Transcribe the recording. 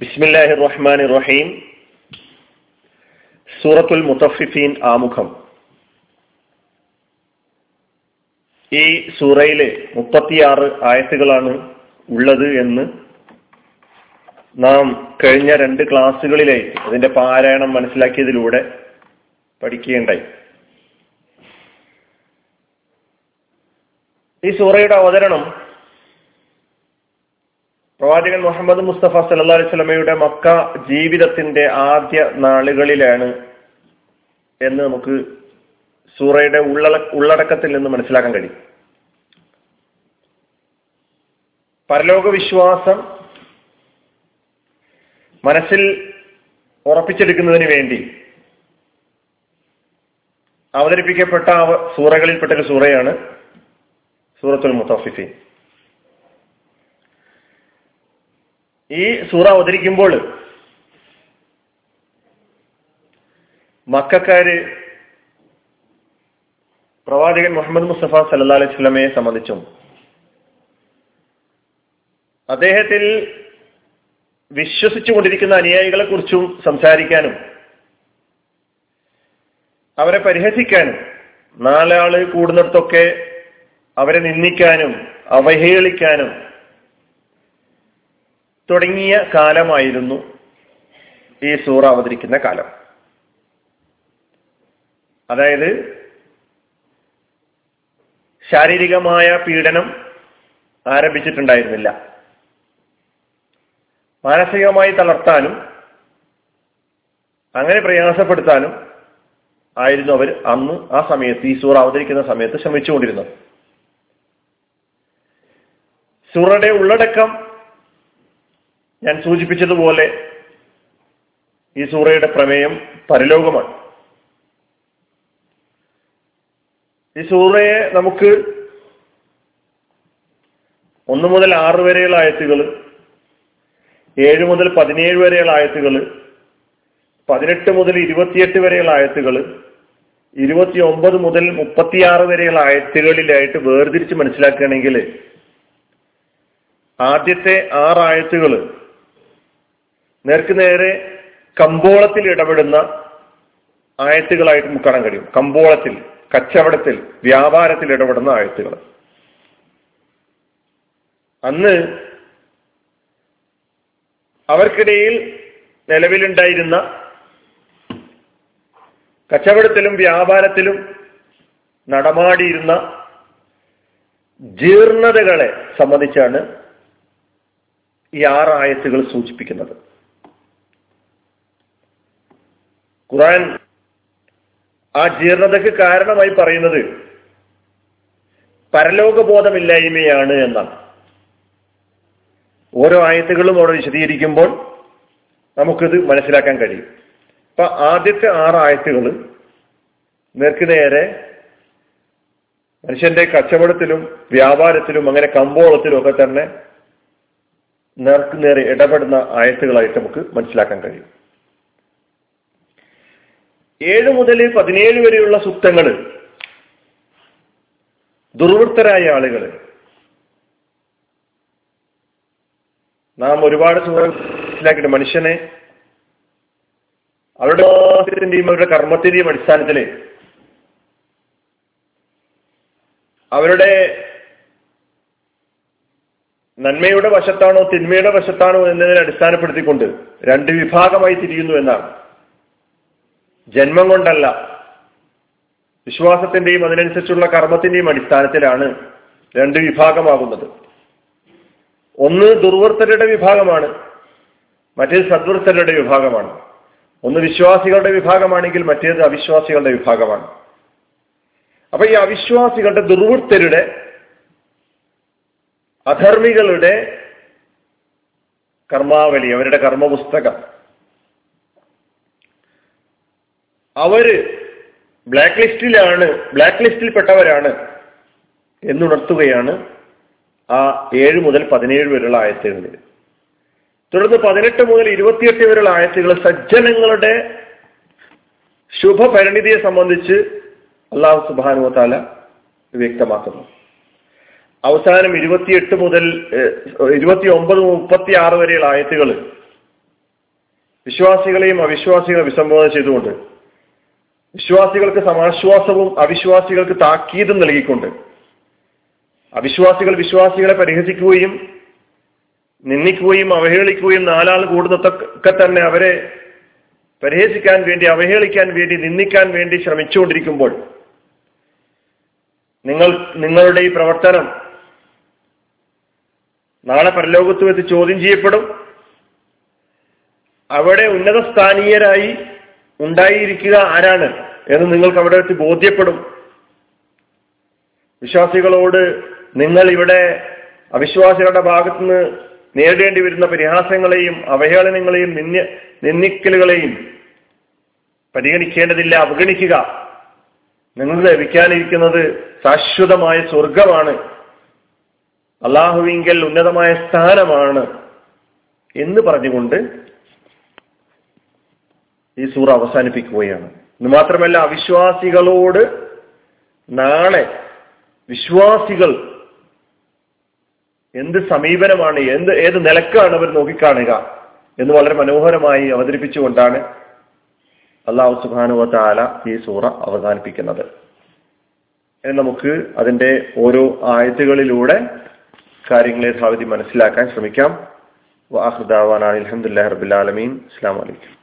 ബിസ്മില്ലാഹി റഹ്മാൻ റഹീം സൂറത്തുൽ മുത്തഫിഫീൻ ആമുഖം. ഈ സൂറയിലെ മുപ്പത്തിയാറ് ആയത്തുകളാണ് ഉള്ളത് എന്ന് നാം കഴിഞ്ഞ രണ്ട് ക്ലാസ്സുകളിലായി അതിന്റെ പാരായണം മനസ്സിലാക്കിയതിലൂടെ പഠിക്കുകയുണ്ടായി. ഈ സൂറയുടെ അവതരണം പ്രവാചകൻ മുഹമ്മദ് മുസ്തഫ സല്ലാ അലൈഹി സ്വലമയുടെ മക്ക ജീവിതത്തിന്റെ ആദ്യ നാളുകളിലാണ് എന്ന് നമുക്ക് സൂറയുടെ ഉള്ള ഉള്ളടക്കത്തിൽ നിന്ന് മനസ്സിലാക്കാൻ കഴിയും. പരലോക വിശ്വാസം മനസ്സിൽ ഉറപ്പിച്ചെടുക്കുന്നതിന് വേണ്ടി അവതരിപ്പിക്കപ്പെട്ട സൂറകളിൽപ്പെട്ട ഒരു സൂറയാണ് സൂറത്തുൽ മുത്തഫിഫീൻ. ഈ സൂറ അവതരിക്കുമ്പോൾ മക്കാര് പ്രവാചകൻ മുഹമ്മദ് മുസ്തഫ സല്ലാ അലൈഹി സ്വലമയെ സംബന്ധിച്ചും അദ്ദേഹത്തിൽ വിശ്വസിച്ചുകൊണ്ടിരിക്കുന്ന അനുയായികളെ കുറിച്ചും സംസാരിക്കാനും അവരെ പരിഹസിക്കാനും നാലാൾ കൂടുന്നിടത്തൊക്കെ അവരെ നിന്ദിക്കാനും അവഹേളിക്കാനും തുടങ്ങിയ കാലമായിരുന്നു ഈ സൂറ അവതരിക്കുന്ന കാലം. അതായത് ശാരീരികമായ പീഡനം ആരംഭിച്ചിട്ടുണ്ടായിരുന്നില്ല. മാനസികമായി തളർത്താനും അങ്ങനെ പ്രയാസപ്പെടുത്താനും ആയിരുന്നു അവർ അന്ന് ആ സമയത്ത് ഈ സൂറ അവതരിക്കുന്ന സമയത്ത് ശ്രമിച്ചുകൊണ്ടിരുന്നത്. സൂറയുടെ ഉള്ളടക്കം ഞാൻ സൂചിപ്പിച്ചതുപോലെ ഈ സൂറയുടെ പ്രമേയം പരലോകമാണ്. ഈ സൂറയെ നമുക്ക് ഒന്ന് മുതൽ ആറ് വരെയുള്ള ആയത്തുകൾ ഏഴ് മുതൽ പതിനേഴ് വരെയുള്ള ആയത്തുകൾ പതിനെട്ട് മുതൽ ഇരുപത്തിയെട്ട് വരെയുള്ള ആയത്തുകൾ ഇരുപത്തി ഒമ്പത് മുതൽ മുപ്പത്തിയാറ് വരെയുള്ള ആയത്തുകളിലായിട്ട് വേർതിരിച്ച് മനസ്സിലാക്കുകയാണെങ്കിൽ ആദ്യത്തെ ആറായത്തുകൾ നേർക്ക് നേരെ കമ്പോളത്തിൽ ഇടപെടുന്ന ആയത്തുകളായിട്ട് നമുക്ക് കാണാൻ കഴിയും. കമ്പോളത്തിൽ കച്ചവടത്തിൽ വ്യാപാരത്തിൽ ഇടപെടുന്ന ആയത്തുകൾ. അന്ന് അവർക്കിടയിൽ നിലവിലുണ്ടായിരുന്ന കച്ചവടത്തിലും വ്യാപാരത്തിലും നടമാടിയിരുന്ന ജീർണതകളെ സംബന്ധിച്ചാണ് ഈ ആറായത്തുകൾ സൂചിപ്പിക്കുന്നത്. ഖുറാൻ ആ ജീർണതയ്ക്ക് കാരണമായി പറയുന്നത് പരലോകബോധമില്ലായ്മയാണ് എന്നാണ്. ഓരോ ആയത്തുകളും അവിടെ വിശദീകരിക്കുമ്പോൾ നമുക്കിത് മനസ്സിലാക്കാൻ കഴിയും. അപ്പൊ ആദ്യത്തെ ആറ് ആയത്തുകൾ നേർക്ക് നേരെ മനുഷ്യന്റെ കച്ചവടത്തിലും വ്യാപാരത്തിലും അങ്ങനെ കമ്പോളത്തിലും ഒക്കെ തന്നെ നേർക്ക് നേരെ ഇടപെടുന്ന ആയത്തുകളായിട്ട് നമുക്ക് മനസ്സിലാക്കാൻ കഴിയും. ഏഴ് മുതൽ പതിനേഴ് വരെയുള്ള സൂക്തങ്ങൾ ദുർവൃത്തരായ ആളുകൾ നാം ഒരുപാട് മനസ്സിലാക്കിയിട്ട് മനുഷ്യനെ അവരുടെ അവരുടെ കർമ്മത്തിന്റെയും അടിസ്ഥാനത്തിൽ അവരുടെ നന്മയുടെ വശത്താണോ തിന്മയുടെ വശത്താണോ എന്നതിനെ അടിസ്ഥാനപ്പെടുത്തിക്കൊണ്ട് രണ്ട് വിഭാഗമായി തിരിയുന്നു എന്നാണ്. ജന്മം കൊണ്ടല്ല. വിശ്വാസത്തിന്റെയും അതിനനുസരിച്ചുള്ള കർമ്മത്തിന്റെയും അടിസ്ഥാനത്തിലാണ് രണ്ട് വിഭാഗമാകുന്നത്. ഒന്ന് ദുർവൃത്തരുടെ വിഭാഗമാണ് മറ്റേത് സദ്വൃത്തരുടെ വിഭാഗമാണ്. ഒന്ന് വിശ്വാസികളുടെ വിഭാഗമാണെങ്കിൽ മറ്റേത് അവിശ്വാസികളുടെ വിഭാഗമാണ്. അപ്പൊ ഈ അവിശ്വാസികളുടെ ദുർവൃത്തരുടെ അധർമ്മികളുടെ കർമാവലി അവരുടെ കർമ്മപുസ്തകം അവർ ബ്ലാക്ക് ലിസ്റ്റിലാണ് ബ്ലാക്ക് ലിസ്റ്റിൽ ലിസ്റ്റിൽപ്പെട്ടവരാണ് എന്നുണർത്തുകയാണ് ആ ഏഴ് മുതൽ പതിനേഴ് വരെയുള്ള ആയത്തുകളിൽ തുടർന്ന് പതിനെട്ട് മുതൽ ഇരുപത്തിയെട്ട് വരെയുള്ള ആയത്തുകൾ സജ്ജനങ്ങളുടെ ശുഭപരിണിതിയെ സംബന്ധിച്ച് അള്ളാഹു സുബാനുവ താല വ്യക്തമാക്കുന്നു. അവസാനം ഇരുപത്തിയെട്ട് മുതൽ ഇരുപത്തി ഒമ്പത് മുപ്പത്തി ആറ് വരെയുള്ള ആയത്തുകൾ വിശ്വാസികളെയും അവിശ്വാസികളെ അഭിസംബോധന ചെയ്തുകൊണ്ട് വിശ്വാസികൾക്ക് സമാശ്വാസവും അവിശ്വാസികൾക്ക് താക്കീതും നൽകിക്കൊണ്ട് അവിശ്വാസികൾ വിശ്വാസികളെ പരിഹസിക്കുകയും നിന്ദിക്കുകയും അവഹേളിക്കുകയും നാലാൾ കൂടുന്നതൊക്കെ തന്നെ അവരെ പരിഹസിക്കാൻ വേണ്ടി അവഹേളിക്കാൻ വേണ്ടി നിന്ദിക്കാൻ വേണ്ടി ശ്രമിച്ചുകൊണ്ടിരിക്കുമ്പോൾ നിങ്ങൾ നിങ്ങളുടെ ഈ പ്രവർത്തനം നാളെ പരലോകത്ത് വെച്ച് ചോദ്യം ചെയ്യപ്പെടും. അവിടെ ഉന്നത സ്ഥാനീയരായി ഉണ്ടായിരിക്കുക ആരാണ് എന്ന് നിങ്ങൾക്ക് അവിടെ വെച്ച് ബോധ്യപ്പെടും. വിശ്വാസികളോട് നിങ്ങൾ ഇവിടെ അവിശ്വാസികളുടെ ഭാഗത്തുനിന്ന് നേരിടേണ്ടി വരുന്ന പരിഹാസങ്ങളെയും അവഹേളനങ്ങളെയും നിന്യ നിന്ദിക്കലുകളെയും പരിഗണിക്കേണ്ടതില്ല അവഗണിക്കുക. നിങ്ങൾക്ക് ലഭിക്കാനിരിക്കുന്നത് ശാശ്വതമായ സ്വർഗമാണ് അള്ളാഹുവിങ്കൽ ഉന്നതമായ സ്ഥാനമാണ് എന്ന് പറഞ്ഞുകൊണ്ട് ഈ സൂറ അവസാനിപ്പിക്കുകയാണ്. എന്ന് മാത്രമല്ല അവിശ്വാസികളോട് നാളെ വിശ്വാസികൾ എന്ത് സമീപനമാണ് എന്ത് ഏത് നിലക്കാണ് അവർ നോക്കിക്കാണുക എന്ന് വളരെ മനോഹരമായി അവതരിപ്പിച്ചുകൊണ്ടാണ് അള്ളാഹു സുബാനുവ താല ഈ സൂറ അവസാനിപ്പിക്കുന്നത്. നമുക്ക് അതിന്റെ ഓരോ ആയത്തുകളിലൂടെ കാര്യങ്ങളെ യഥാവിധി മനസ്സിലാക്കാൻ ശ്രമിക്കാം. വാഹുദാവാനാണ് അലഹമുല്ലാ റബുലാലമീൻ അസ്സാം വലൈക്കും